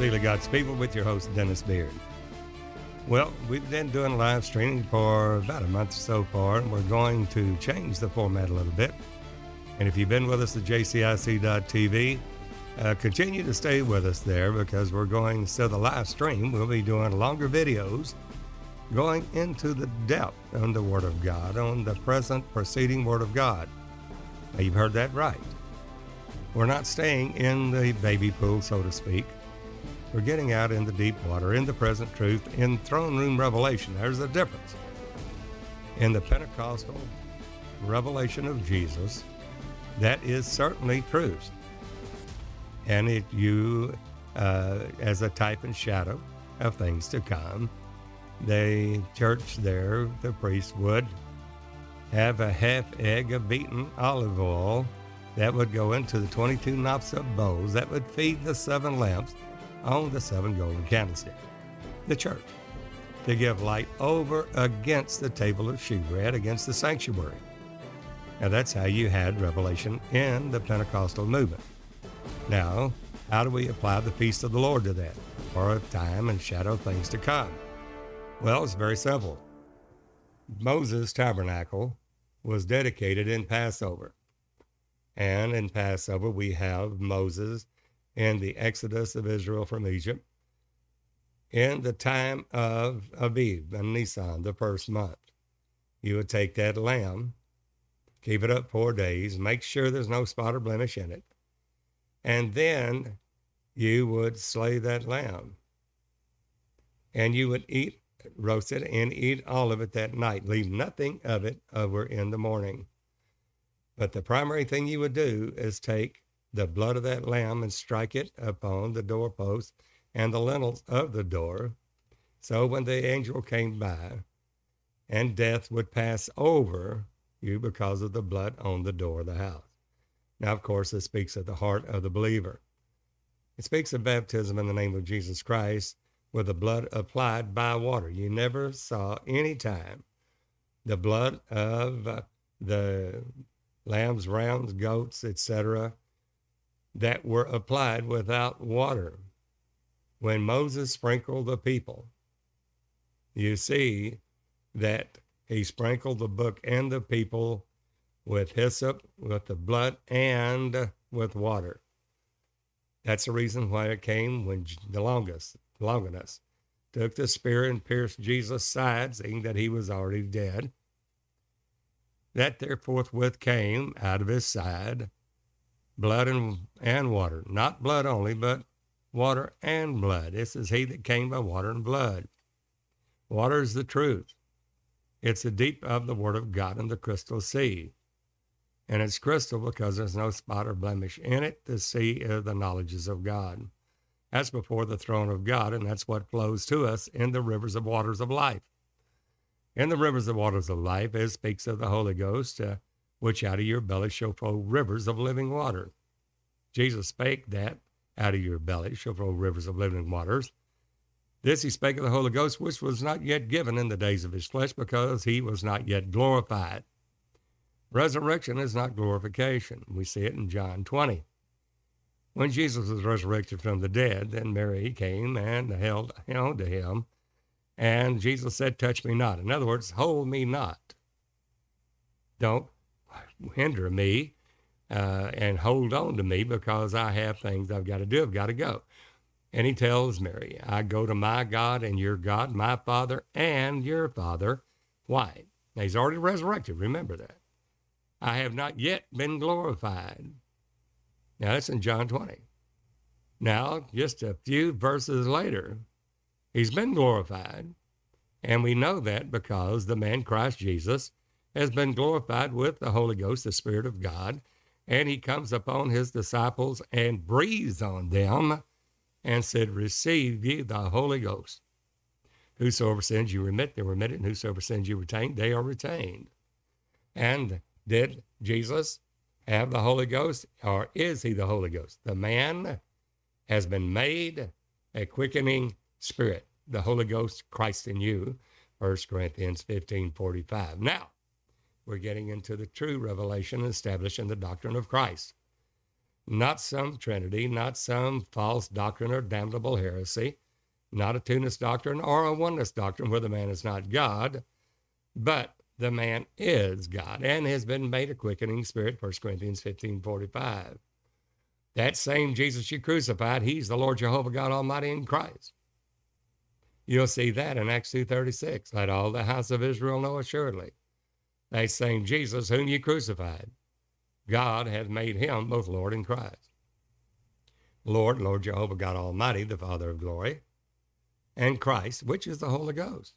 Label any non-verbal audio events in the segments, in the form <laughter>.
of God's People with your host, Dennis Beard. Well, we've been doing live streaming for about a month so far, and we're going to change the format a little bit. And if you've been with us at jcic.tv, uh, continue to stay with us there because we're going, to the live stream, we'll be doing longer videos going into the depth on the Word of God, on the present preceding Word of God. Now, you've heard that right. We're not staying in the baby pool, so to speak. We're getting out in the deep water, in the present truth, in throne room revelation. There's the difference. In the Pentecostal revelation of Jesus, that is certainly truth. And it you, uh, as a type and shadow of things to come, the church there, the priest would have a half egg of beaten olive oil that would go into the 22 knops of bowls that would feed the seven lamps on the seven golden candlesticks. The church to give light over against the table of shewbread against the sanctuary. Now that's how you had revelation in the Pentecostal movement. Now, how do we apply the feast of the Lord to that? or a time and shadow things to come. Well, it's very simple. Moses' tabernacle was dedicated in Passover. And in Passover, we have Moses in the exodus of Israel from Egypt in the time of Abib and Nisan, the first month. You would take that lamb, keep it up four days, make sure there's no spot or blemish in it, and then you would slay that lamb. And you would eat, roast it, and eat all of it that night. Leave nothing of it over in the morning. But the primary thing you would do is take the blood of that lamb and strike it upon the doorpost and the lintels of the door. So when the angel came by, and death would pass over you because of the blood on the door of the house. Now, of course, it speaks of the heart of the believer. It speaks of baptism in the name of Jesus Christ with the blood applied by water. You never saw any time the blood of uh, the lambs, rams, goats, etc., that were applied without water. When Moses sprinkled the people, you see that he sprinkled the book and the people with hyssop, with the blood, and with water. That's the reason why it came when the longest, Longinus, took the spear and pierced Jesus' side, seeing that he was already dead that there forthwith came out of his side blood and, and water, not blood only, but water and blood. This is he that came by water and blood. Water is the truth. It's the deep of the Word of God in the crystal sea. And it's crystal because there's no spot or blemish in it. The sea is the knowledges of God. That's before the throne of God, and that's what flows to us in the rivers of waters of life. In the rivers of waters of life, it speaks of the Holy Ghost, uh, which out of your belly shall flow rivers of living water. Jesus spake that out of your belly shall flow rivers of living waters. This he spake of the Holy Ghost, which was not yet given in the days of his flesh, because he was not yet glorified. Resurrection is not glorification. We see it in John 20. When Jesus was resurrected from the dead, then Mary came and held, held to him and Jesus said, Touch me not. In other words, hold me not. Don't hinder me uh, and hold on to me because I have things I've got to do. I've got to go. And he tells Mary, I go to my God and your God, my Father and your Father. Why? Now, he's already resurrected. Remember that. I have not yet been glorified. Now, that's in John 20. Now, just a few verses later, He's been glorified. And we know that because the man Christ Jesus has been glorified with the Holy Ghost, the Spirit of God, and he comes upon his disciples and breathes on them and said, Receive ye the Holy Ghost. Whosoever sins you remit, they're remitted, and whosoever sins you retain, they are retained. And did Jesus have the Holy Ghost, or is he the Holy Ghost? The man has been made a quickening Spirit, the Holy Ghost, Christ in you. 1 Corinthians 15 45. Now, we're getting into the true revelation and establishing the doctrine of Christ. not some Trinity, not some false doctrine or damnable heresy, not a two-ness doctrine or a oneness doctrine where the man is not God, but the man is God and has been made a quickening spirit, 1 Corinthians 15 45. That same Jesus you crucified, he's the Lord Jehovah God Almighty in Christ. You'll see that in Acts 2.36. Let all the house of Israel know assuredly. That same Jesus whom you crucified, God hath made him both Lord and Christ. Lord, Lord Jehovah God Almighty, the Father of glory, and Christ, which is the Holy Ghost.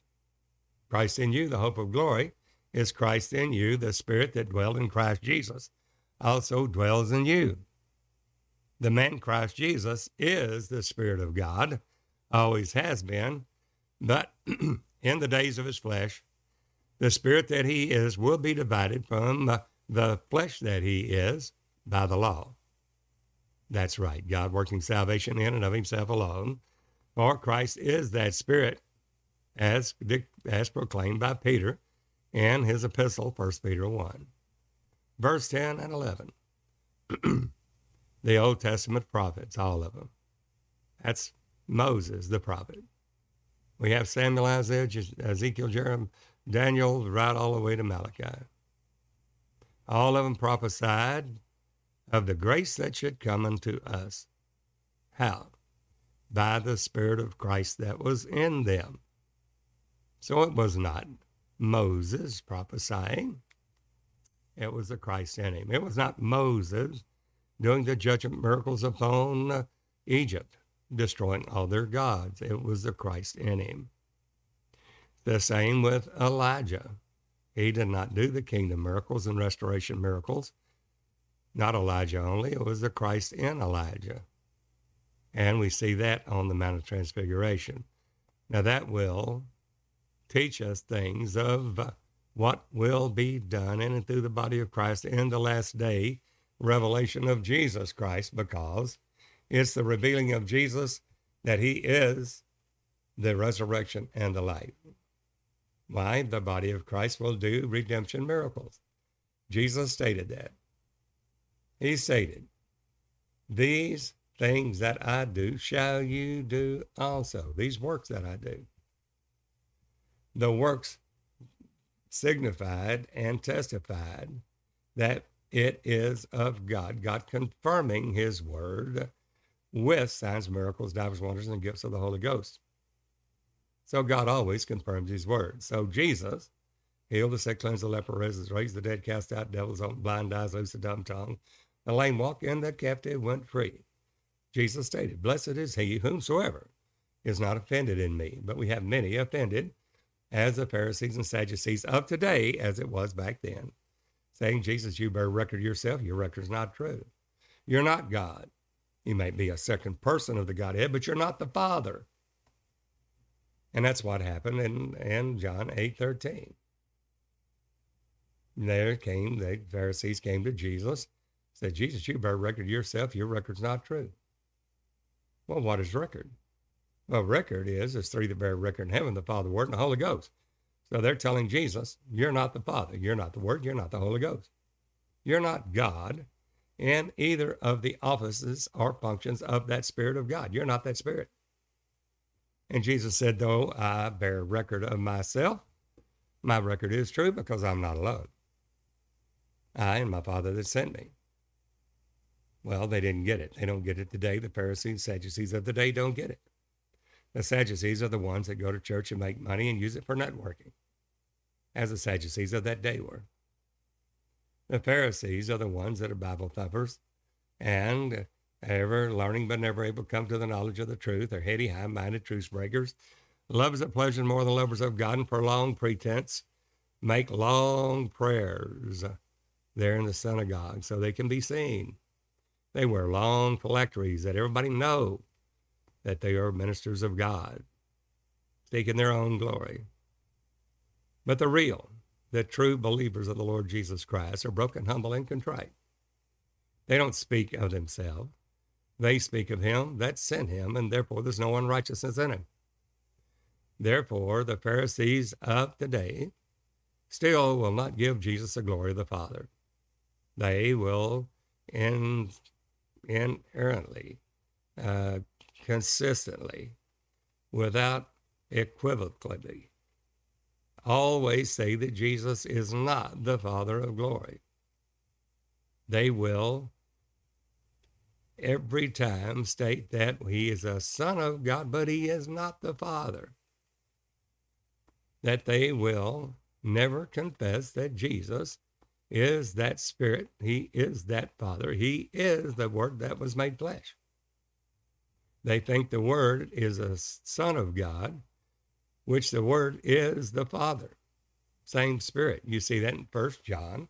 Christ in you, the hope of glory, is Christ in you, the Spirit that dwelled in Christ Jesus, also dwells in you. The man Christ Jesus is the Spirit of God, always has been, but <clears throat> in the days of his flesh, the Spirit that he is will be divided from uh, the flesh that he is by the law. That's right, God working salvation in and of himself alone. For Christ is that Spirit, as, as proclaimed by Peter in his epistle, 1 Peter 1. Verse 10 and 11. <clears throat> the Old Testament prophets, all of them. That's Moses, the prophet. We have Samuel, Isaiah, Ezekiel, Jeremiah, Daniel, right all the way to Malachi. All of them prophesied of the grace that should come unto us. How? By the Spirit of Christ that was in them. So it was not Moses prophesying, it was the Christ in him. It was not Moses doing the judgment miracles upon Egypt, destroying all their gods. It was the Christ in him. The same with Elijah. He did not do the kingdom miracles and restoration miracles. Not Elijah only, it was the Christ in Elijah. And we see that on the Mount of Transfiguration. Now, that will teach us things of what will be done in and through the body of Christ in the last day revelation of Jesus Christ because it's the revealing of Jesus that he is the resurrection and the life. Why? The body of Christ will do redemption miracles. Jesus stated that. He stated, These things that I do shall you do also. These works that I do. The works signified and testified that it is of God, God confirming his word with signs, miracles, divers wonders, and gifts of the Holy Ghost. So God always confirms his word. So Jesus healed the sick, cleansed the leper, raised the dead, cast out devils, opened blind eyes, loosed the dumb tongue. The lame walk, and the captive went free. Jesus stated, Blessed is he whomsoever is not offended in me. But we have many offended, as the Pharisees and Sadducees of today, as it was back then saying, Jesus, you bear record yourself. Your record is not true. You're not God. You may be a second person of the Godhead, but you're not the Father. And that's what happened in, in John 8 13. There came, the Pharisees came to Jesus, said, Jesus, you bear record yourself. Your record's not true. Well, what is record? Well, record is, there's three that bear record in heaven, the Father, the Word, and the Holy Ghost. So they're telling Jesus, You're not the Father, you're not the Word, you're not the Holy Ghost. You're not God in either of the offices or functions of that Spirit of God. You're not that Spirit. And Jesus said, Though I bear record of myself, my record is true because I'm not alone. I and my Father that sent me. Well, they didn't get it. They don't get it today. The Pharisees, Sadducees of the day don't get it. The Sadducees are the ones that go to church and make money and use it for networking, as the Sadducees of that day were. The Pharisees are the ones that are Bible thumpers and ever learning but never able to come to the knowledge of the truth. They're heady, high minded truth breakers, lovers of pleasure more than lovers of God, and for long pretense make long prayers there in the synagogue so they can be seen. They wear long phylacteries that everybody know that they are ministers of God, seeking their own glory. But the real, the true believers of the Lord Jesus Christ are broken, humble, and contrite. They don't speak of themselves. They speak of him that sent him, and therefore there's no unrighteousness in him. Therefore, the Pharisees of today still will not give Jesus the glory of the Father. They will, in inerrantly, uh, consistently, without equivocally, always say that Jesus is not the Father of glory. They will every time state that he is a son of God, but he is not the Father. That they will never confess that Jesus is that Spirit, he is that Father, he is the Word that was made flesh. They think the Word is a Son of God, which the Word is the Father. Same Spirit. You see that in First John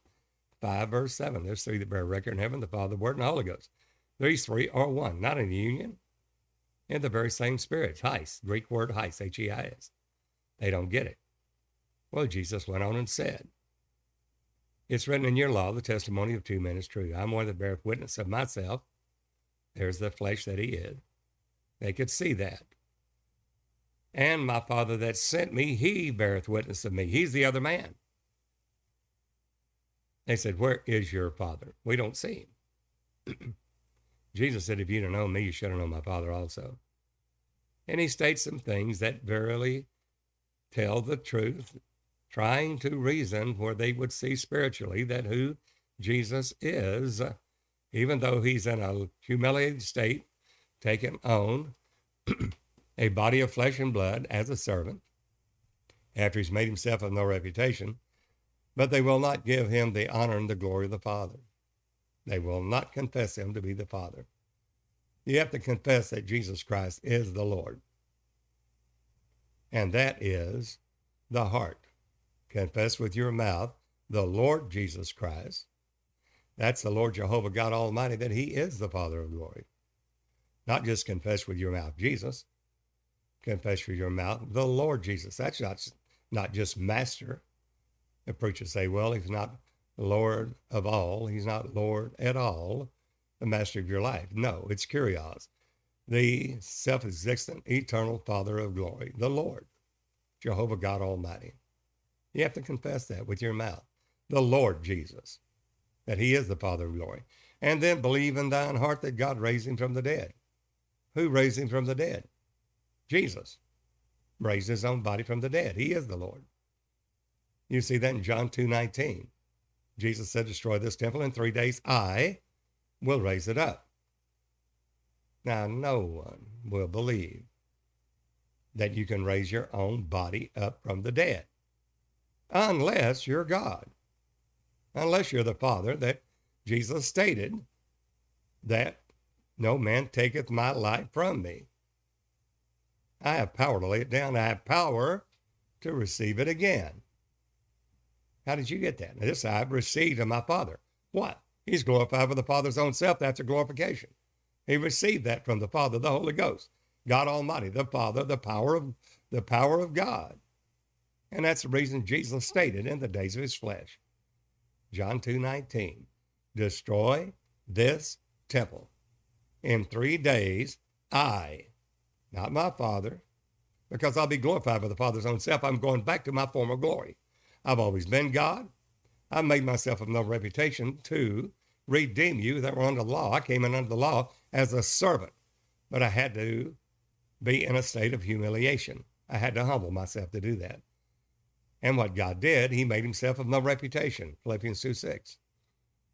5, verse 7. There's three that bear record in heaven the Father, the Word, and the Holy Ghost. These three are one, not in union, in the very same Spirit. Heis, Greek word heis, H E I S. They don't get it. Well, Jesus went on and said, It's written in your law, the testimony of two men is true. I'm one that beareth witness of myself. There's the flesh that he is. They could see that. And my Father that sent me, he beareth witness of me. He's the other man. They said, Where is your Father? We don't see him. <clears throat> Jesus said, If you don't know me, you should have known my Father also. And he states some things that verily tell the truth, trying to reason where they would see spiritually that who Jesus is, even though he's in a humiliated state, taken on <clears throat> a body of flesh and blood as a servant after he's made himself of no reputation, but they will not give him the honor and the glory of the Father. They will not confess him to be the Father. You have to confess that Jesus Christ is the Lord. And that is the heart. Confess with your mouth the Lord Jesus Christ. That's the Lord Jehovah God Almighty, that He is the Father of glory. Not just confess with your mouth Jesus, confess with your mouth the Lord Jesus. That's not, not just master. The preachers say, well, he's not Lord of all. He's not Lord at all, the master of your life. No, it's Kyrios, the self existent, eternal Father of glory, the Lord, Jehovah God Almighty. You have to confess that with your mouth, the Lord Jesus, that he is the Father of glory. And then believe in thine heart that God raised him from the dead. Who raised him from the dead? Jesus raised his own body from the dead. He is the Lord. You see that in John 2 19. Jesus said, Destroy this temple in three days. I will raise it up. Now, no one will believe that you can raise your own body up from the dead unless you're God, unless you're the Father that Jesus stated that no man taketh my life from me. I have power to lay it down. I have power to receive it again. How did you get that? This I've received of my Father. What? He's glorified with the Father's own self. That's a glorification. He received that from the Father, the Holy Ghost, God Almighty, the Father, the power of the power of God. And that's the reason Jesus stated in the days of his flesh. John 2 19, destroy this temple in three days, I, not my Father, because I'll be glorified by the Father's own self. I'm going back to my former glory. I've always been God. I made myself of no reputation to redeem you that were under the law. I came in under the law as a servant, but I had to be in a state of humiliation. I had to humble myself to do that. And what God did, he made himself of no reputation. Philippians 2 6.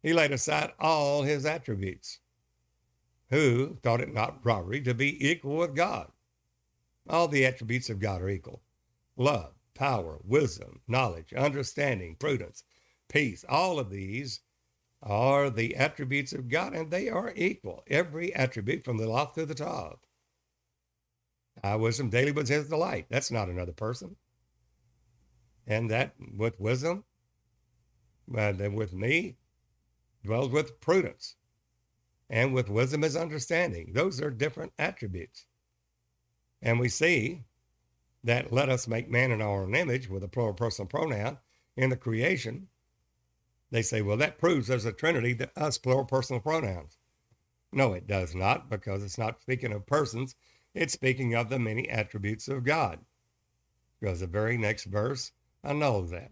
He laid aside all his attributes who thought it not robbery to be equal with God. All the attributes of God are equal love, power, wisdom, knowledge, understanding, prudence, peace. All of these are the attributes of God, and they are equal. Every attribute from the loft to the top. I wisdom daily was his delight. That's not another person. And that with wisdom, uh, with me, dwells with prudence and with wisdom is understanding. Those are different attributes. And we see that let us make man in our own image with a plural personal pronoun in the creation. They say, well, that proves there's a trinity that us plural personal pronouns. No, it does not, because it's not speaking of persons, it's speaking of the many attributes of God. Because the very next verse annuls that,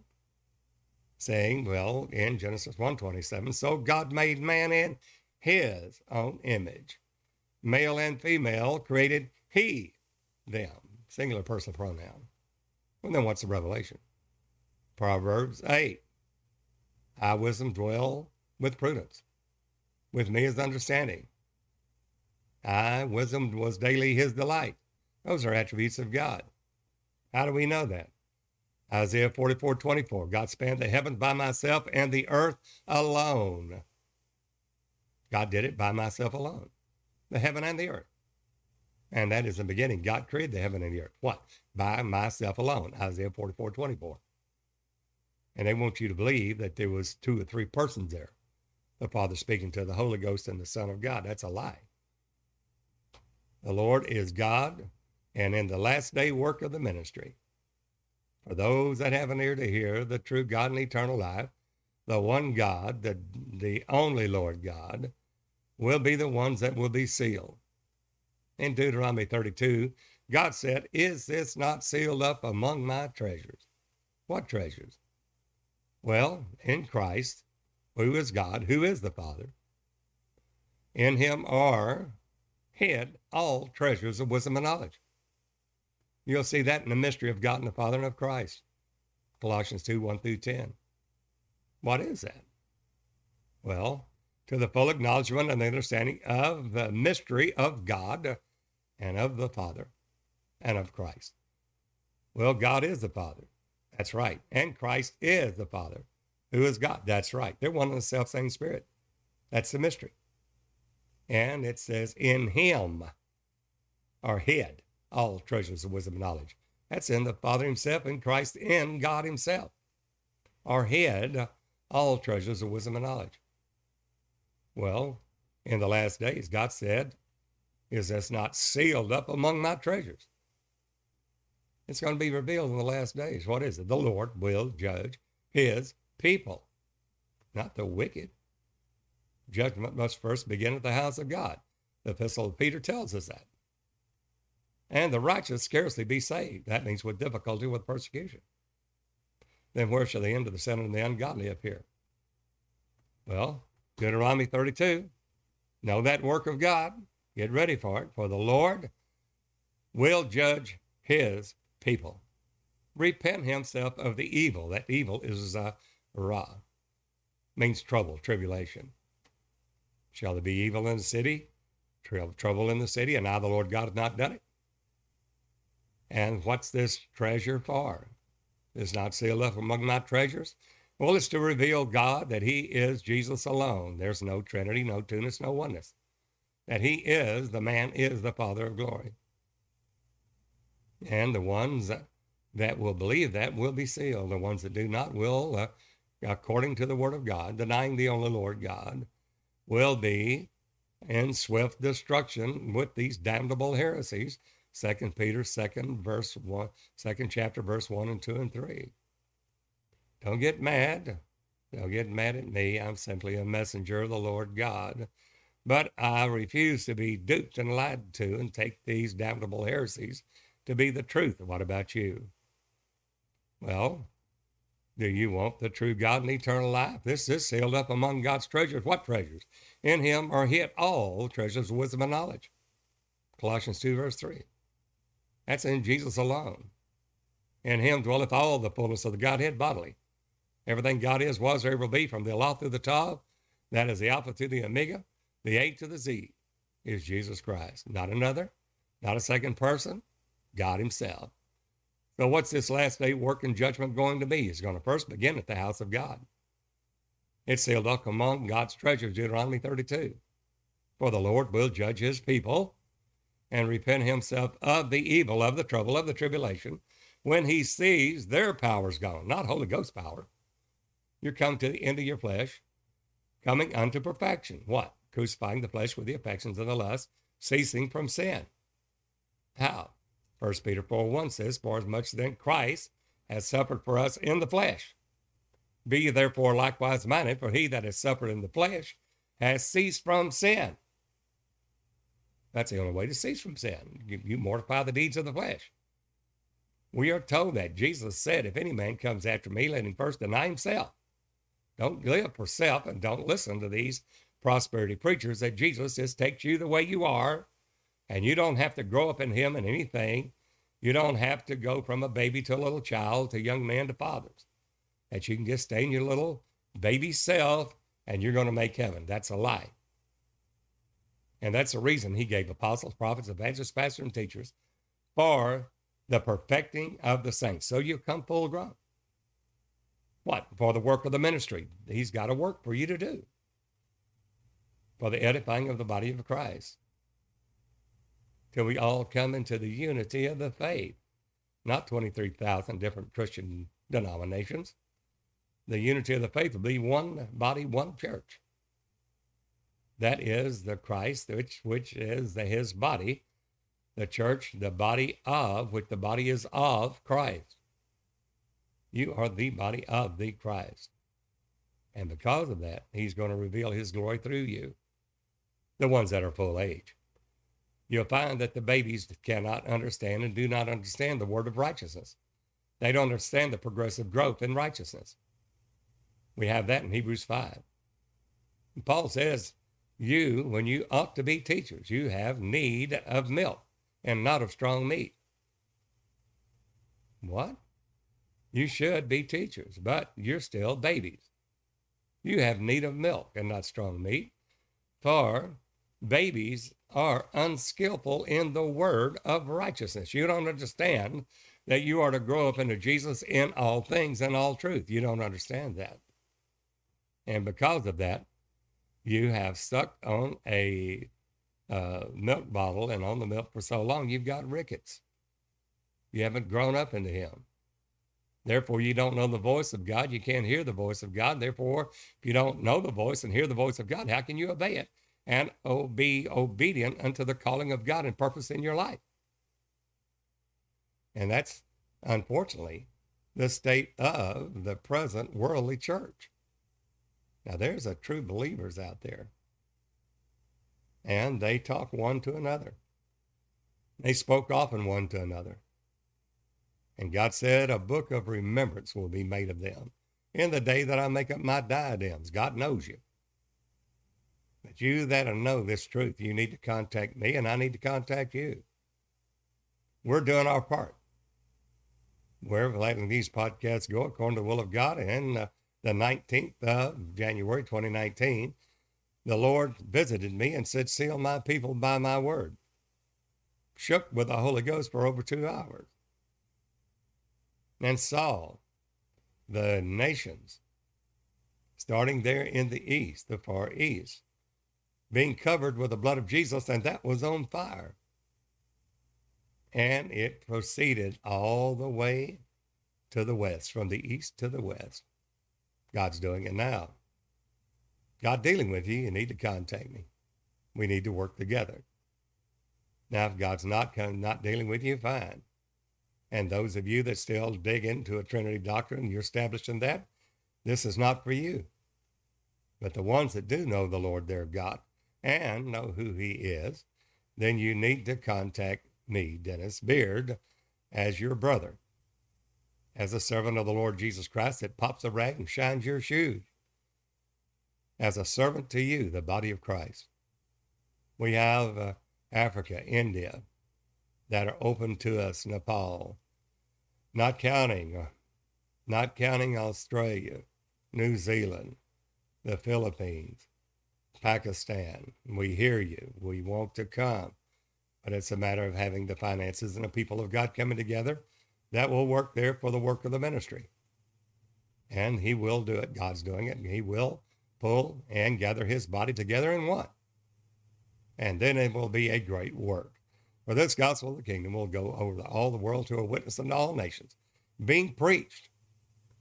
saying, well, in Genesis 1:27, so God made man in his own image. Male and female created he them, singular personal pronoun. Well, then what's the revelation? Proverbs 8. I, wisdom, dwell with prudence. With me is understanding. I, wisdom, was daily his delight. Those are attributes of God. How do we know that? Isaiah 44 24. God spanned the heavens by myself and the earth alone. God did it by myself alone, the heaven and the earth. And that is the beginning. God created the heaven and the earth. What? By myself alone. Isaiah 44 24. And they want you to believe that there was two or three persons there. The Father speaking to the Holy Ghost and the Son of God. That's a lie. The Lord is God, and in the last day work of the ministry, for those that have an ear to hear the true God and eternal life, the one God, the, the only Lord God, will be the ones that will be sealed. In Deuteronomy 32, God said, Is this not sealed up among my treasures? What treasures? Well, in Christ, who is God, who is the Father, in him are hid all treasures of wisdom and knowledge. You'll see that in the mystery of God and the Father and of Christ. Colossians 2 1 through 10. What is that? Well, to the full acknowledgement and the understanding of the mystery of God and of the Father and of Christ. Well, God is the Father. That's right. And Christ is the Father, who is God. That's right. They're one and the self same Spirit. That's the mystery. And it says, In Him are hid all treasures of wisdom and knowledge. That's in the Father Himself and Christ in God Himself. Are hid all treasures of wisdom and knowledge. Well, in the last days, God said, Is this not sealed up among my treasures? It's going to be revealed in the last days. What is it? The Lord will judge his people, not the wicked. Judgment must first begin at the house of God. The epistle of Peter tells us that. And the righteous scarcely be saved. That means with difficulty, with persecution. Then where shall the end of the sin and the ungodly appear? Well, Deuteronomy 32. Know that work of God. Get ready for it, for the Lord will judge his people. Repent himself of the evil. That evil is uh, ra, means trouble, tribulation. Shall there be evil in the city? Trouble in the city, and now the Lord God has not done it. And what's this treasure for? Is not sealed up among my treasures? Well, it's to reveal God that He is Jesus alone. There's no Trinity, no two-ness, no oneness. That He is, the man is the Father of glory. And the ones that, will believe that will be sealed. The ones that do not will, uh, according to the Word of God, denying the only Lord God, will be in swift destruction with these damnable heresies. Second Peter, second verse one, second chapter, verse one and two and three. Don't get mad. Don't get mad at me. I'm simply a messenger of the Lord God. But I refuse to be duped and lied to and take these damnable heresies to be the truth. What about you? Well, do you want the true God and eternal life? This is sealed up among God's treasures. What treasures? In him are hid all treasures of wisdom and knowledge. Colossians 2, verse 3. That's in Jesus alone. In him dwelleth all the fullness of the Godhead bodily. Everything God is, was, or ever will be, from the Aleph to the Tav, that is the Alpha to the Omega, the A to the Z, is Jesus Christ. Not another, not a second person, God Himself. So, what's this last day work and judgment going to be? It's going to first begin at the house of God. It's sealed up among God's treasures, Deuteronomy 32. For the Lord will judge his people and repent himself of the evil, of the trouble, of the tribulation, when he sees their power's gone, not Holy Ghost power. You're come to the end of your flesh, coming unto perfection. What? Crucifying the flesh with the affections and the lust, ceasing from sin. How? 1 Peter 4 1 says, For as much then Christ has suffered for us in the flesh. Be ye therefore likewise minded, for he that has suffered in the flesh has ceased from sin. That's the only way to cease from sin. You, you mortify the deeds of the flesh. We are told that Jesus said, If any man comes after me, let him first deny himself. Don't live for self and don't listen to these prosperity preachers that Jesus just takes you the way you are, and you don't have to grow up in Him in anything. You don't have to go from a baby to a little child to young man to fathers. That you can just stay in your little baby self and you're going to make heaven. That's a lie. And that's the reason he gave apostles, prophets, evangelists, pastors, and teachers for the perfecting of the saints. So you come full grown. What? For the work of the ministry. He's got a work for you to do. For the edifying of the body of Christ. Till we all come into the unity of the faith. Not 23,000 different Christian denominations. The unity of the faith will be one body, one church. That is the Christ, which, which is the, his body, the church, the body of, which the body is of Christ. You are the body of the Christ. And because of that, he's going to reveal his glory through you, the ones that are full age. You'll find that the babies cannot understand and do not understand the word of righteousness. They don't understand the progressive growth in righteousness. We have that in Hebrews 5. And Paul says you, when you ought to be teachers, you have need of milk and not of strong meat. What? You should be teachers, but you're still babies. You have need of milk and not strong meat, for babies are unskillful in the word of righteousness. You don't understand that you are to grow up into Jesus in all things and all truth. You don't understand that. And because of that, you have stuck on a uh, milk bottle and on the milk for so long, you've got rickets. You haven't grown up into Him. Therefore, you don't know the voice of God. You can't hear the voice of God. Therefore, if you don't know the voice and hear the voice of God, how can you obey it and be obedient unto the calling of God and purpose in your life? And that's unfortunately the state of the present worldly church. Now, there's a true believers out there. And they talk one to another. They spoke often one to another. And God said, A book of remembrance will be made of them in the day that I make up my diadems. God knows you. But you that know this truth, you need to contact me and I need to contact you. We're doing our part. We're letting these podcasts go according to the will of God and uh, the 19th of January 2019, the Lord visited me and said, Seal my people by my word. Shook with the Holy Ghost for over two hours. And saw the nations, starting there in the east, the far east, being covered with the blood of Jesus, and that was on fire. And it proceeded all the way to the west, from the east to the west. God's doing it now. God dealing with you, you need to contact me. We need to work together. Now, if God's not not dealing with you, fine. And those of you that still dig into a Trinity doctrine, you're established in that, this is not for you. But the ones that do know the Lord their God and know who He is, then you need to contact me, Dennis Beard, as your brother as a servant of the Lord Jesus Christ that pops a rag and shines your shoes. As a servant to you, the body of Christ. We have uh, Africa, India, that are open to us, Nepal, not counting, uh, not counting Australia, New Zealand, the Philippines, Pakistan. We hear you. We want to come. But it's a matter of having the finances and the people of God coming together that will work there for the work of the ministry. And he will do it. God's doing it. He will pull and gather his body together in one. And then it will be a great work. For this gospel of the kingdom will go over all the world to a witness unto all nations, being preached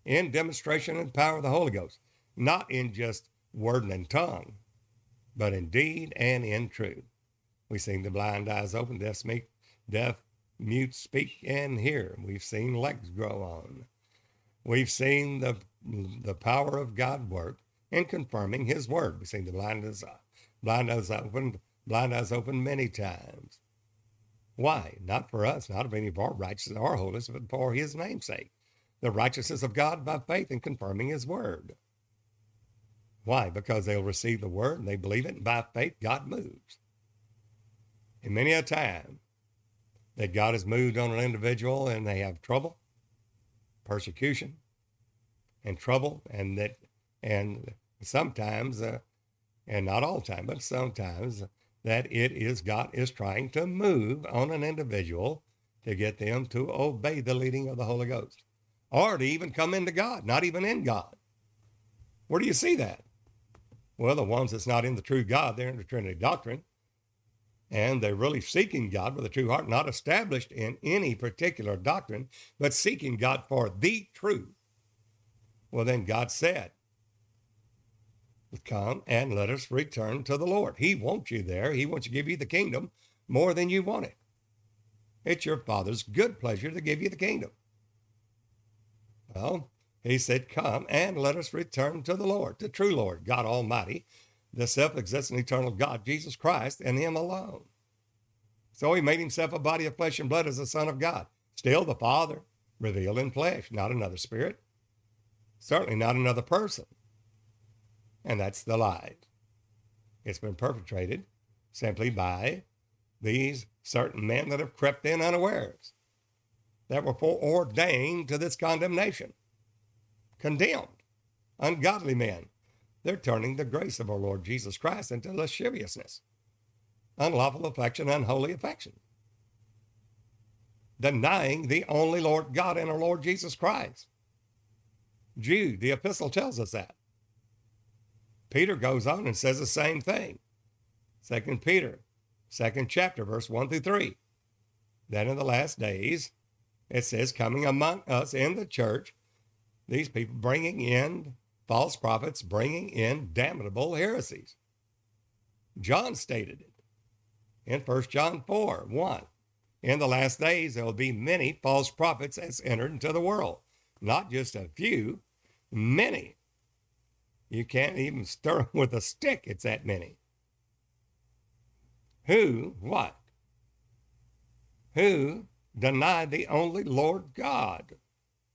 in demonstration and power of the Holy Ghost, not in just word and tongue, but in deed and in truth. We seen the blind eyes open, deaf speak, deaf mute speak and hear. We've seen legs grow on. We've seen the, the power of God work in confirming his word. We've seen the blind eyes, blind eyes open, blind eyes open many times. Why? Not for us, not of any of our righteousness or holiness, but for his name's sake. The righteousness of God by faith in confirming his word. Why? Because they'll receive the word and they believe it, and by faith, God moves. And many a time that God has moved on an individual and they have trouble, persecution, and trouble, and that, and sometimes, uh, and not all time, but sometimes, that it is God is trying to move on an individual to get them to obey the leading of the Holy Ghost or to even come into God, not even in God. Where do you see that? Well, the ones that's not in the true God, they're in the Trinity doctrine, and they're really seeking God with a true heart, not established in any particular doctrine, but seeking God for the truth. Well, then God said, Come and let us return to the Lord. He wants you there. He wants to give you the kingdom more than you want it. It's your Father's good pleasure to give you the kingdom. Well, he said, Come and let us return to the Lord, the true Lord, God Almighty, the self existent eternal God, Jesus Christ, and Him alone. So He made Himself a body of flesh and blood as the Son of God, still the Father, revealed in flesh, not another spirit, certainly not another person. And that's the lie. It's been perpetrated simply by these certain men that have crept in unawares, that were foreordained to this condemnation, condemned, ungodly men. They're turning the grace of our Lord Jesus Christ into lasciviousness, unlawful affection, unholy affection, denying the only Lord God and our Lord Jesus Christ. Jude, the epistle tells us that. Peter goes on and says the same thing. Second Peter, second chapter, verse 1 through 3. Then in the last days, it says, coming among us in the church, these people bringing in false prophets, bringing in damnable heresies. John stated it in 1 John 4 1. In the last days, there will be many false prophets as entered into the world. Not just a few, many. You can't even stir them with a stick, it's that many. Who, what? Who deny the only Lord God?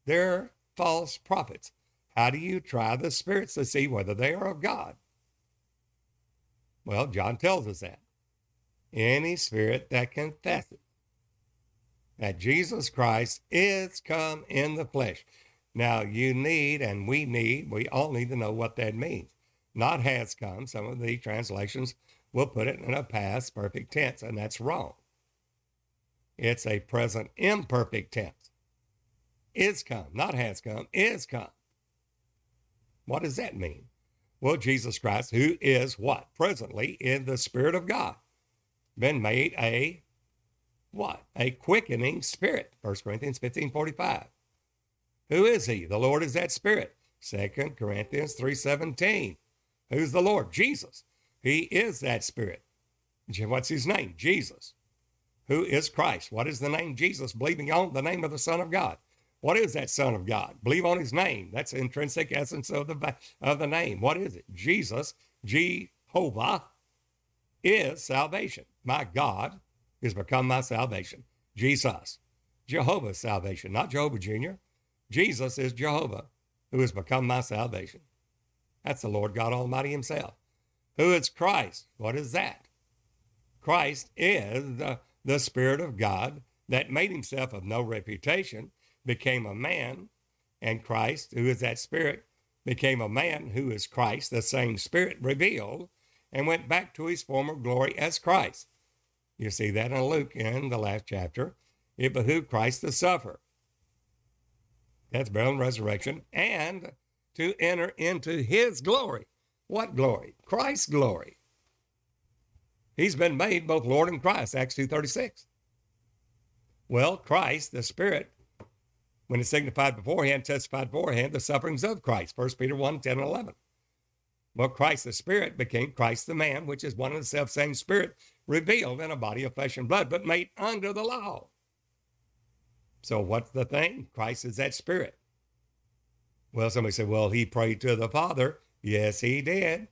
They're false prophets. How do you try the spirits to see whether they are of God? Well, John tells us that. Any spirit that confesses that Jesus Christ is come in the flesh. Now, you need, and we need, we all need to know what that means. Not has come. Some of the translations will put it in a past perfect tense, and that's wrong. It's a present imperfect tense. Is come, not has come, is come. What does that mean? Well, Jesus Christ, who is what? Presently in the Spirit of God, been made a what? A quickening spirit. 1 Corinthians 15 45. Who is he? The Lord is that spirit. 2 Corinthians 3:17. Who's the Lord? Jesus. He is that spirit. What's his name? Jesus. Who is Christ? What is the name Jesus? Believing on the name of the Son of God. What is that Son of God? Believe on his name. That's the intrinsic essence of the, of the name. What is it? Jesus, Jehovah, is salvation. My God has become my salvation. Jesus, Jehovah's salvation, not Jehovah Jr. Jesus is Jehovah, who has become my salvation. That's the Lord God Almighty Himself. Who is Christ? What is that? Christ is the, the Spirit of God that made Himself of no reputation, became a man, and Christ, who is that Spirit, became a man who is Christ, the same Spirit revealed, and went back to his former glory as Christ. You see that in Luke in the last chapter. It behooved Christ to suffer that's burial and resurrection, and to enter into his glory. What glory? Christ's glory. He's been made both Lord and Christ, Acts 2.36. Well, Christ, the Spirit, when it signified beforehand, testified beforehand the sufferings of Christ, 1 Peter 1, 10 and 11. Well, Christ the Spirit became Christ the man, which is one and the self same Spirit revealed in a body of flesh and blood, but made under the law. So what's the thing? Christ is that spirit. Well, somebody said, well, he prayed to the Father. Yes, he did.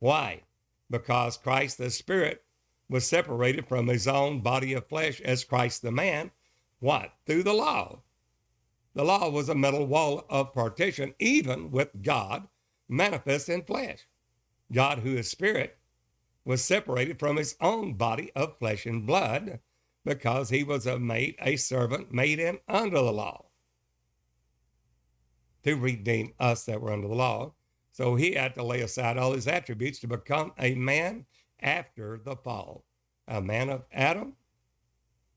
Why? Because Christ the Spirit was separated from his own body of flesh as Christ the man. What? Through the law. The law was a metal wall of partition, even with God manifest in flesh. God, who is spirit, was separated from his own body of flesh and blood because he was a made a servant made in under the law to redeem us that were under the law. So he had to lay aside all his attributes to become a man after the fall, a man of Adam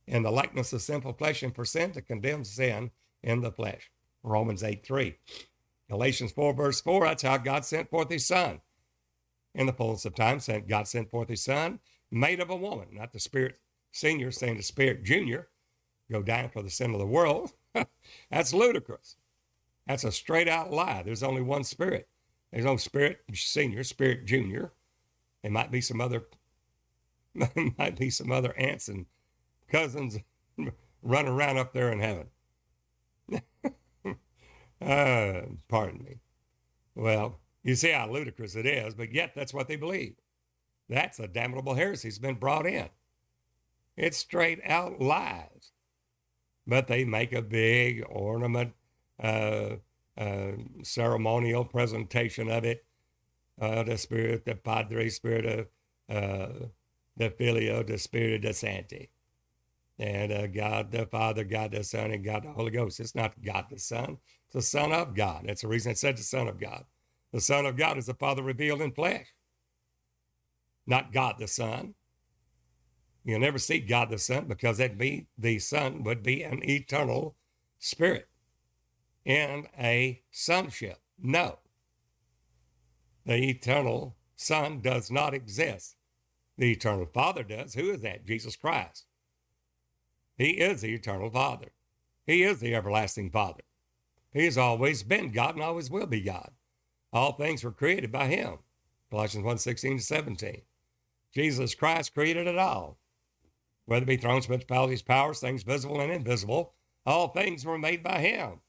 in the likeness of sinful flesh and for sin to condemn sin in the flesh. Romans 8 3. Galatians 4, verse 4, that's how God sent forth his son. In the fullness of time, sent God sent forth his son, made of a woman, not the spirit senior saying the spirit junior, go down for the sin of the world. <laughs> that's ludicrous. That's a straight out lie. There's only one spirit. There's no spirit senior, spirit junior. There might be some other <laughs> might be some other aunts and cousins <laughs> running around up there in heaven. Uh, pardon me. Well, you see how ludicrous it is, but yet that's what they believe. That's a damnable heresy that's been brought in. It's straight out lies. But they make a big ornament, uh, uh, ceremonial presentation of it. Uh, the spirit, the Padre Spirit of uh, the Filio, the Spirit of Sancti and uh, God the Father, God the Son, and God the Holy Ghost. It's not God the Son, the Son of God. That's the reason it said the Son of God. The Son of God is the Father revealed in flesh, not God the Son. You'll never see God the Son because that be the Son would be an eternal spirit in a sonship. No. The eternal Son does not exist. The eternal Father does. Who is that? Jesus Christ. He is the eternal Father. He is the everlasting Father. He has always been God and always will be God. All things were created by him. Colossians 1 16 to 17. Jesus Christ created it all. Whether it be thrones, principalities, powers, things visible and invisible, all things were made by him.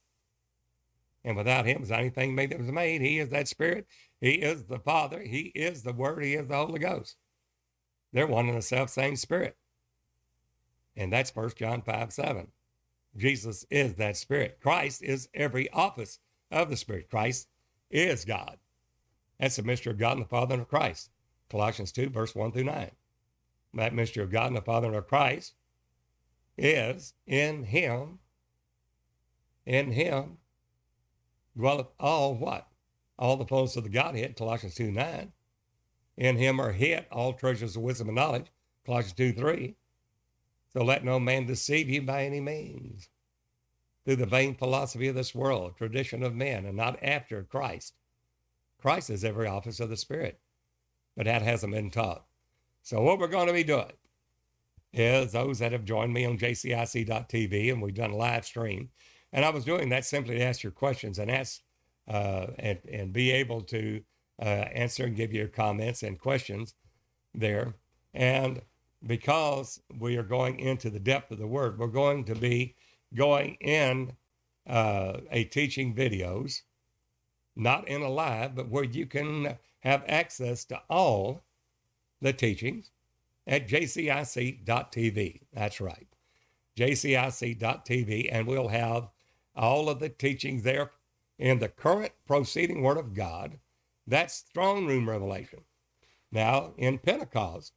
And without him is anything made that was made. He is that Spirit. He is the Father. He is the Word. He is the Holy Ghost. They're one and the self same Spirit. And that's 1 John 5 7. Jesus is that Spirit. Christ is every office of the Spirit. Christ is God. That's the mystery of God and the Father and of Christ. Colossians 2, verse 1 through 9. That mystery of God and the Father and of Christ is in Him, in Him dwelleth all what? All the fullness of the Godhead, Colossians 2, 9. In Him are hid all treasures of wisdom and knowledge, Colossians 2, 3. So let no man deceive you by any means through the vain philosophy of this world, tradition of men, and not after Christ. Christ is every office of the Spirit, but that hasn't been taught. So, what we're going to be doing is those that have joined me on jcic.tv, and we've done a live stream, and I was doing that simply to ask your questions and ask uh, and, and be able to uh, answer and give your comments and questions there. And because we are going into the depth of the word, we're going to be going in uh, a teaching videos, not in a live, but where you can have access to all the teachings at jcic.tv. That's right, jcic.tv, and we'll have all of the teachings there in the current proceeding Word of God. That's throne room revelation. Now, in Pentecost,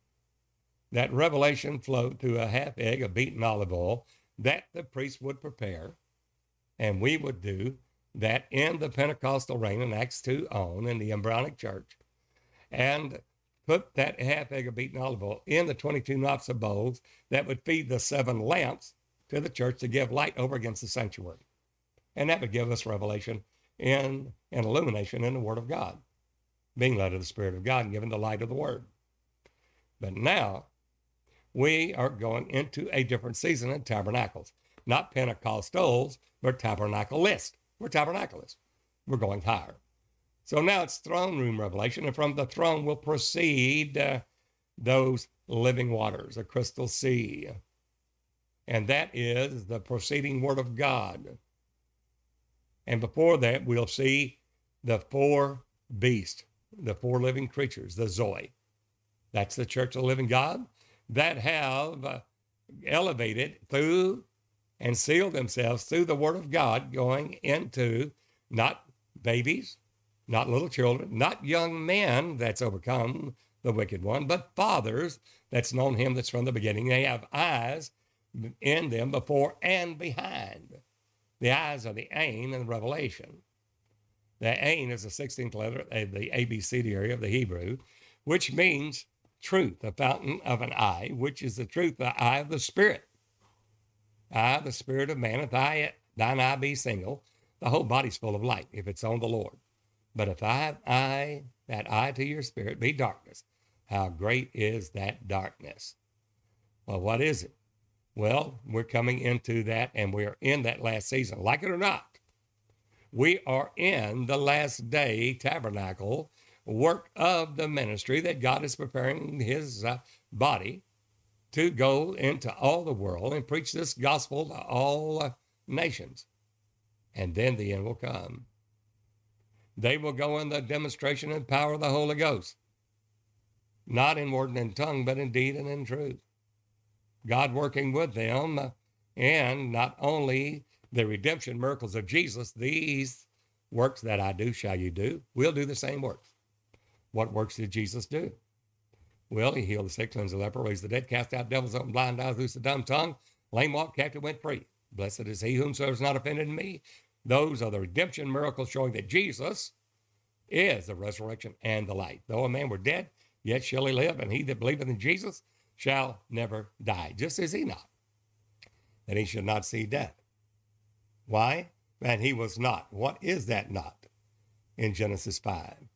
that revelation flowed through a half egg of beaten olive oil that the priest would prepare. And we would do that in the Pentecostal reign in Acts 2 on in the embryonic church and put that half egg of beaten olive oil in the 22 knops of bowls that would feed the seven lamps to the church to give light over against the sanctuary. And that would give us revelation in and illumination in the Word of God, being led of the Spirit of God and given the light of the Word. But now we are going into a different season in tabernacles. Not Pentecostals, but tabernacleists. We're tabernacleists. We're going higher. So now it's throne room revelation, and from the throne will proceed uh, those living waters, a crystal sea. And that is the proceeding word of God. And before that, we'll see the four beasts, the four living creatures, the Zoe. That's the church of the living God that have uh, elevated through and sealed themselves through the Word of God, going into not babies, not little children, not young men that's overcome the wicked one, but fathers that's known him that's from the beginning. They have eyes in them before and behind. The eyes are the and the revelation. The ain is the 16th letter of the ABCDary of the Hebrew, which means truth, the fountain of an eye, which is the truth, the eye of the Spirit. Eye, the Spirit of man, if thy, thine eye be single, the whole body's full of light if it's on the Lord. But if thy eye, that eye to your spirit, be darkness, how great is that darkness? Well, what is it? Well, we're coming into that and we're in that last season, like it or not. We are in the last day tabernacle work of the ministry that God is preparing his uh, body to go into all the world and preach this gospel to all uh, nations. And then the end will come. They will go in the demonstration and power of the Holy Ghost, not in word and in tongue, but in deed and in truth. God working with them, and not only the redemption miracles of Jesus, these works that I do shall you do. We'll do the same works. What works did Jesus do? Well, he healed the sick, cleansed the leper, raised the dead, cast out devils, opened blind eyes, loosed the dumb tongue, lame walked, captive went free. Blessed is he whomsoever is not offended in me. Those are the redemption miracles showing that Jesus is the resurrection and the light. Though a man were dead, yet shall he live, and he that believeth in Jesus shall never die, just as Enoch, that he should not see death. Why? And he was not. What is that not? In Genesis 5.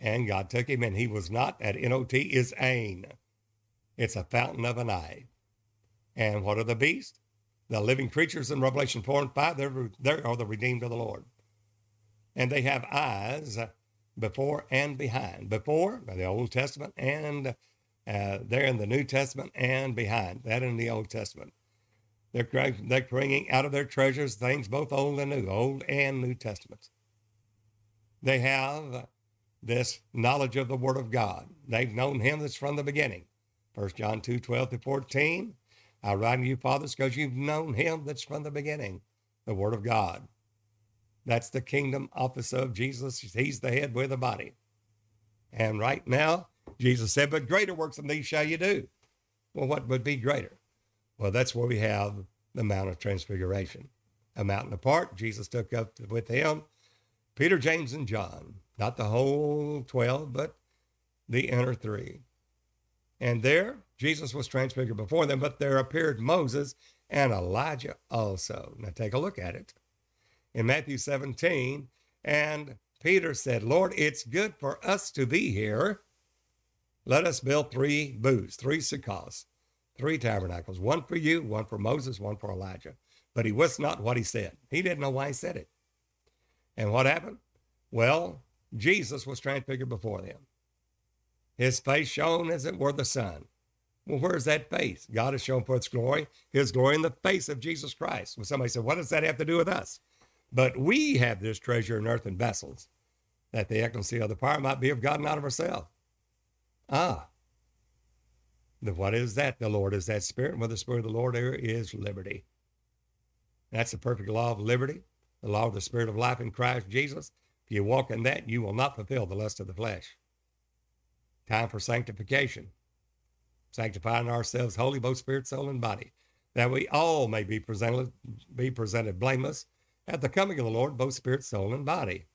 And God took him, and he was not. At NOT is Ain. It's a fountain of an eye. And what are the beasts? The living creatures in Revelation 4 and 5, they're, they are the redeemed of the Lord. And they have eyes before and behind. Before, the Old Testament, and uh, they're in the New Testament and behind. That in the Old Testament. They're, they're bringing out of their treasures things both old and new, Old and New Testaments. They have this knowledge of the Word of God. They've known Him that's from the beginning. 1 John 2 12 to 14. I write to you, fathers, because you've known Him that's from the beginning, the Word of God. That's the kingdom office of Jesus. He's the head, with the body. And right now, Jesus said, But greater works than these shall you do. Well, what would be greater? Well, that's where we have the Mount of Transfiguration. A mountain apart, Jesus took up with him Peter, James, and John. Not the whole 12, but the inner three. And there, Jesus was transfigured before them, but there appeared Moses and Elijah also. Now take a look at it. In Matthew 17, and Peter said, Lord, it's good for us to be here. Let us build three booths, three sukkahs, three tabernacles, one for you, one for Moses, one for Elijah. But he was not what he said. He didn't know why he said it. And what happened? Well, Jesus was transfigured before them. His face shone as it were the sun. Well, where's that face? God has shown forth his glory, his glory in the face of Jesus Christ. Well, somebody said, What does that have to do with us? But we have this treasure in earthen vessels, that the excellency of the power might be of God, not of ourselves. Ah. Then what is that? The Lord is that Spirit, and with the Spirit of the Lord there is liberty. That's the perfect law of liberty, the law of the Spirit of life in Christ Jesus. If you walk in that, you will not fulfill the lust of the flesh. Time for sanctification. Sanctifying ourselves holy, both spirit, soul, and body, that we all may be presented, be presented blameless at the coming of the Lord, both spirit, soul, and body.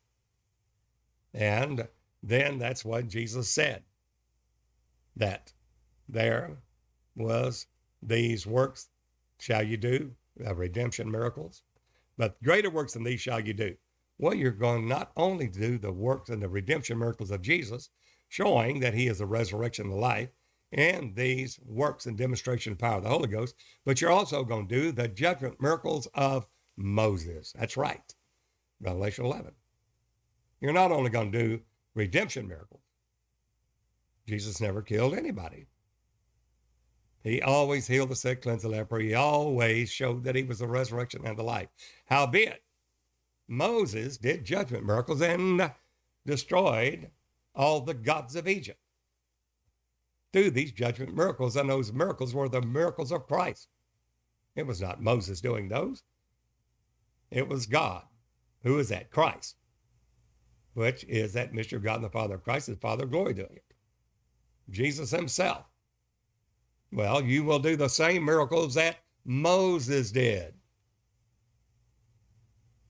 And then that's what Jesus said that there was these works shall you do redemption miracles, but greater works than these shall you do. Well, you're going not only to do the works and the redemption miracles of Jesus, showing that he is the resurrection and the life, and these works and demonstration of power of the Holy Ghost, but you're also going to do the judgment miracles of Moses. That's right. Revelation 11. You're not only going to do redemption miracles. Jesus never killed anybody. He always healed the sick, cleansed the leper. He always showed that he was the resurrection and the life. Howbeit, Moses did judgment miracles and destroyed all the gods of Egypt through these judgment miracles. And those miracles were the miracles of Christ. It was not Moses doing those, it was God. Who is that? Christ. which is that mystery of God and the Father of Christ, is Father of glory doing it. Jesus himself. Well, you will do the same miracles that Moses did.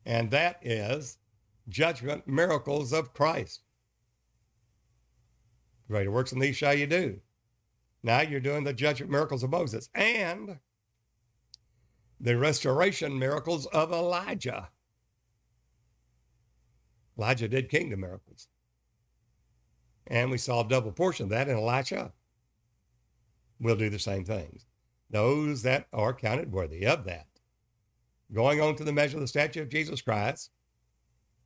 And that is judgment miracles of Christ. Greater works than these shall you do. Now you're doing the judgment miracles of Moses and the restoration miracles of Elijah. Elijah did kingdom miracles. And we saw a double portion of that in Elisha. We'll do the same things. Those that are counted worthy of that. Going on to the measure of the stature of Jesus Christ,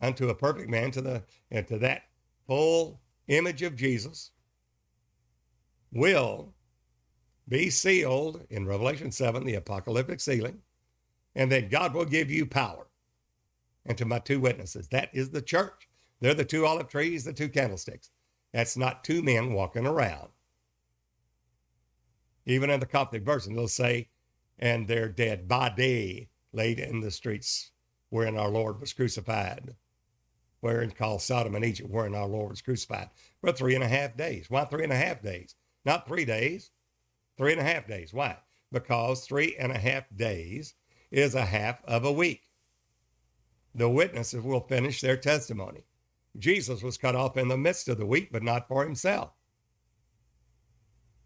unto a perfect man, to the to that full image of Jesus, will be sealed in Revelation 7, the apocalyptic sealing, and that God will give you power. And to my two witnesses, that is the church. They're the two olive trees, the two candlesticks. That's not two men walking around. Even in the Coptic version, they'll say, and they're dead by day laid in the streets wherein our Lord was crucified, wherein called Sodom and Egypt, wherein our Lord was crucified for three and a half days. Why three and a half days? Not three days, three and a half days. Why? Because three and a half days is a half of a week. The witnesses will finish their testimony. Jesus was cut off in the midst of the week, but not for himself.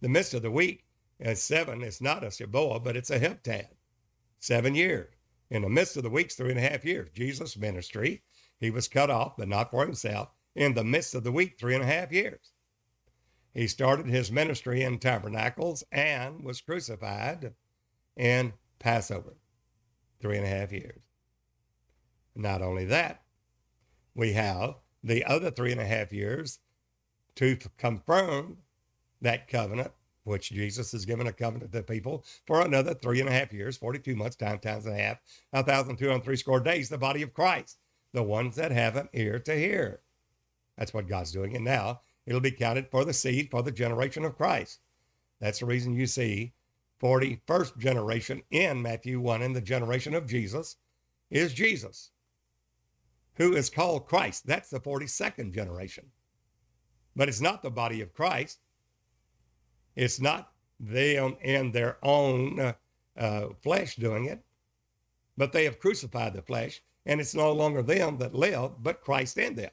The midst of the week is seven. It's not a Seboah, but it's a heptad. Seven years. In the midst of the weeks, three and a half years. Jesus' ministry, he was cut off, but not for himself. In the midst of the week, three and a half years. He started his ministry in tabernacles and was crucified in Passover, three and a half years. Not only that, we have the other three and a half years to confirm that covenant, which Jesus has given a covenant to people for another three and a half years, 42 months, time times and a half, 1,203 score days, the body of Christ, the ones that have an ear to hear. That's what God's doing. And now it'll be counted for the seed for the generation of Christ. That's the reason you see 41st generation in Matthew 1 in the generation of Jesus is Jesus, who is called Christ. That's the 42nd generation. But it's not the body of Christ. It's not them in their own uh, flesh doing it, but they have crucified the flesh, and it's no longer them that live, but Christ in them.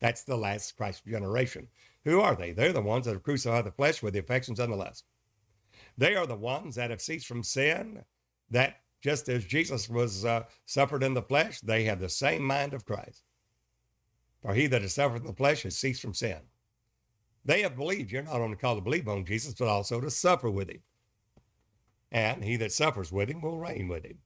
That's the last Christ generation. Who are they? They're the ones that have crucified the flesh with the affections and the lust. They are the ones that have ceased from sin, that just as Jesus was uh, suffered in the flesh, they have the same mind of Christ. For he that has suffered in the flesh has ceased from sin. They have believed you're not only called to believe on Jesus, but also to suffer with him. And he that suffers with him will reign with him.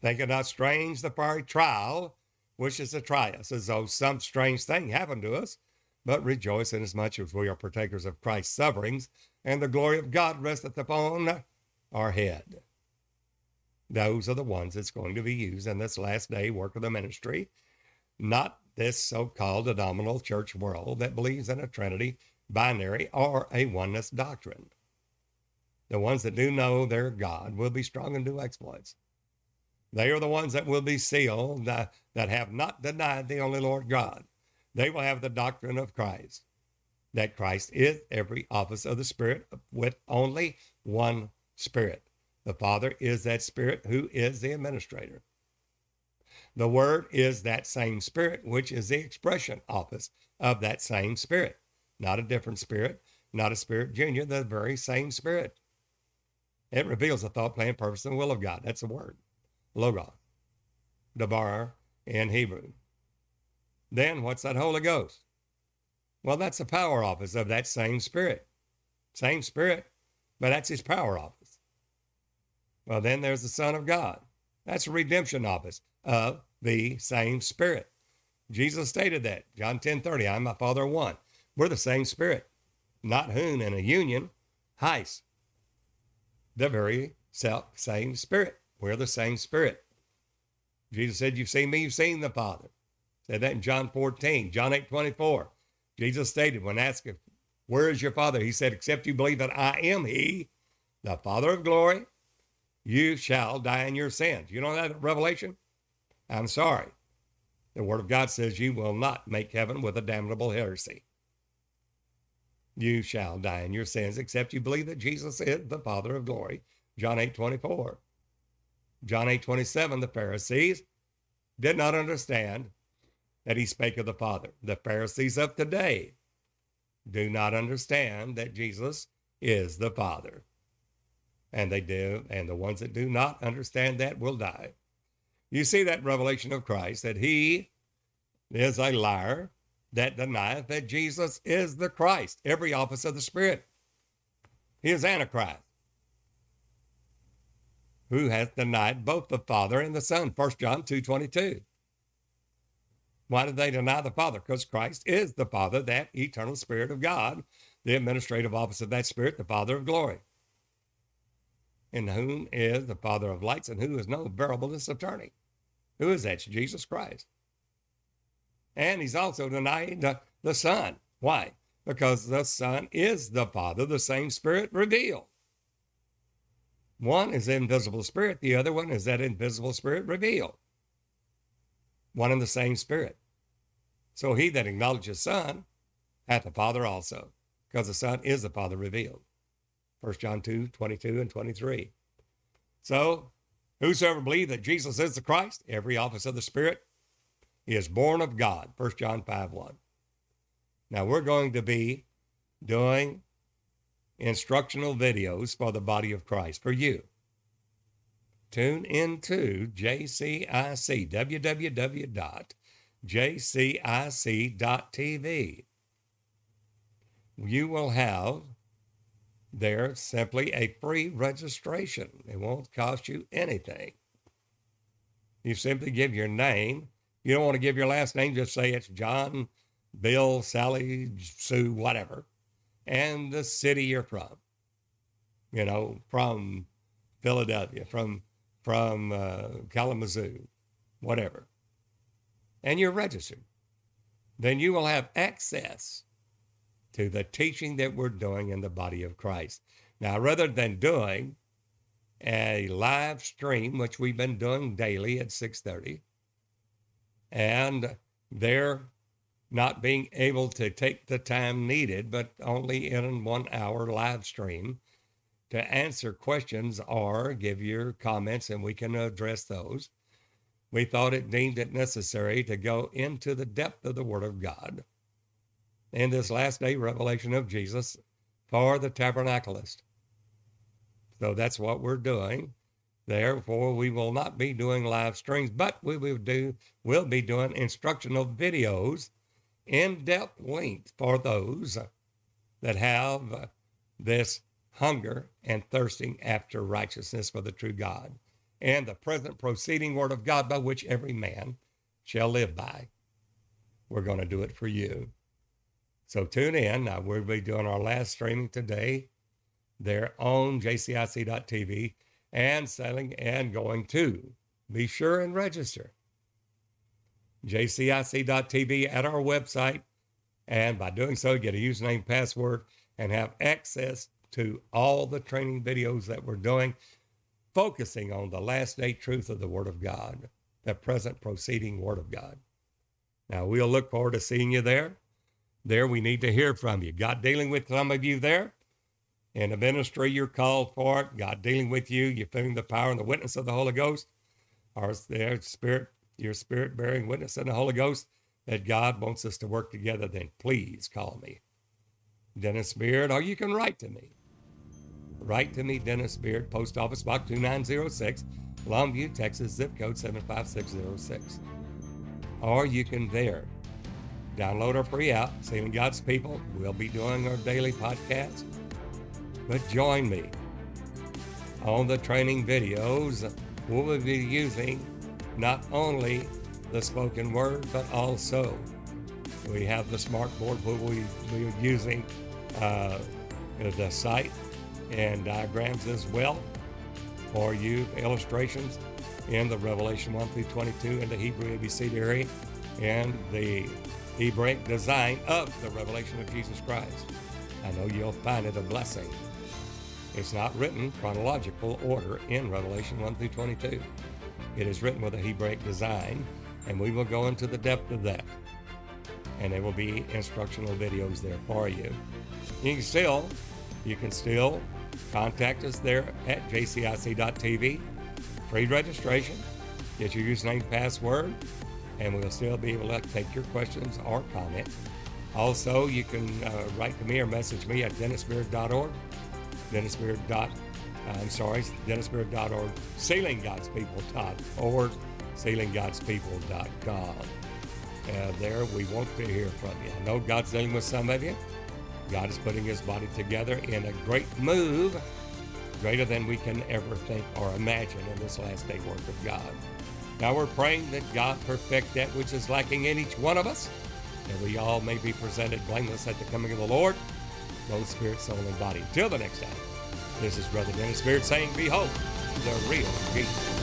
Think it not strange the fiery trial wishes to try us, as though some strange thing happened to us, but rejoice inasmuch as we are partakers of Christ's sufferings, and the glory of God resteth upon our head. Those are the ones that's going to be used in this last day work of the ministry, not this so called denominational church world that believes in a Trinity, binary, or a oneness doctrine. The ones that do know their God will be strong and do exploits. They are the ones that will be sealed that, that have not denied the only Lord God. They will have the doctrine of Christ, that Christ is every office of the Spirit with only one Spirit. The Father is that Spirit who is the administrator. The Word is that same Spirit, which is the expression office of that same Spirit. Not a different Spirit, not a Spirit Junior, the very same Spirit. It reveals the thought, plan, purpose, and will of God. That's the Word. Logos, Dabar in Hebrew. Then what's that Holy Ghost? Well, that's the power office of that same Spirit. Same Spirit, but that's his power office. Well, then there's the Son of God. That's the redemption office of the same Spirit. Jesus stated that. John 10 30, I'm my Father one. We're the same Spirit, not whom in a union, heis. The very self same Spirit. We're the same spirit. Jesus said, You've seen me, you've seen the Father. Said that in John 14, John 8 24. Jesus stated, when asked, Where is your Father? He said, Except you believe that I am He, the Father of glory, you shall die in your sins. You know that Revelation? I'm sorry. The Word of God says, You will not make heaven with a damnable heresy. You shall die in your sins, except you believe that Jesus is the Father of glory. John 8 24. John 8 27, the Pharisees did not understand that he spake of the Father. The Pharisees of today do not understand that Jesus is the Father. And they do, and the ones that do not understand that will die. You see that revelation of Christ that he is a liar that denieth that Jesus is the Christ, every office of the Spirit. He is Antichrist, who hath denied both the Father and the Son. 1 John 2 22. Why did they deny the Father? Because Christ is the Father, that eternal Spirit of God, the administrative office of that Spirit, the Father of glory, in whom is the Father of lights, and who is no variableness attorney. Who is that? Jesus Christ. And he's also denying the, the Son. Why? Because the Son is the Father, the same Spirit revealed. One is the invisible Spirit, the other one is that invisible Spirit revealed. One and the same Spirit. So he that acknowledges Son hath the Father also, because the Son is the Father revealed. 1 John 2, 22 and 23. So, whosoever believes that Jesus is the Christ, every office of the Spirit, is born of God. 1 John 5, 1. Now, we're going to be doing instructional videos for the body of Christ, for you. Tune into JCIC, www jcic.tv. You will have there simply a free registration. It won't cost you anything. You simply give your name. You don't want to give your last name, just say it's John, Bill, Sally, Sue, whatever, and the city you're from. You know, from Philadelphia, from from uh, Kalamazoo, whatever and you're registered, then you will have access to the teaching that we're doing in the body of Christ. Now, rather than doing a live stream, which we've been doing daily at 6:30, and they're not being able to take the time needed, but only in one hour live stream to answer questions or give your comments and we can address those we thought it deemed it necessary to go into the depth of the Word of God in this last day revelation of Jesus for the tabernacleist. So that's what we're doing. Therefore, we will not be doing live streams, but we will do will be doing instructional videos in depth length for those that have this hunger and thirsting after righteousness for the true God and the present proceeding word of God by which every man shall live by. We're going to do it for you. So tune in. Now, we'll be doing our last streaming today there on jcic.tv and selling and going to. Be sure and register. jcic.tv at our website. And by doing so, get a username, password, and have access to all the training videos that we're doing focusing on the last day truth of the Word of God, the present proceeding Word of God. Now, we'll look forward to seeing you there. There, we need to hear from you. God dealing with some of you there. In the ministry, you're called for. God dealing with you. You're feeling the power and the witness of the Holy Ghost. Or their spirit, your spirit bearing witness in the Holy Ghost that God wants us to work together, then please call me. Dennis Beard, or you can write to me. Write to me, Dennis Beard, Post Office Box 2906, Longview, Texas, zip code 75606. Or you can there download our free app, Sealing God's People. We'll be doing our daily podcast. But join me on the training videos. We'll be using not only the spoken word, but also we have the smart board we, we're using uh, the site and diagrams as well for you, illustrations in the Revelation 1 through 22 in the Hebrew ABCDary and the Hebraic design of the revelation of Jesus Christ. I know you'll find it a blessing. It's not written chronological order in Revelation 1 through 22. It is written with a Hebraic design and we will go into the depth of that. And there will be instructional videos there for you. You can still, you can still contact us there at jcic.tv. Free registration. Get your username, password, and we'll still be able to take your questions or comments. Also, you can uh, write to me or message me at dennisbeard.org, dennisbeard. I'm sorry, dennisbeard.org, sealinggodspeople.org, sealinggodspeople.com. Uh, there, we want to hear from you. I know God's dealing with some of you. God is putting his body together in a great move, greater than we can ever think or imagine in this last day work of God. Now we're praying that God perfect that which is lacking in each one of us, that we all may be presented blameless at the coming of the Lord, both spirit, soul, and body. Till the next time, this is Brother Dennis Beard saying, Behold, the real Jesus.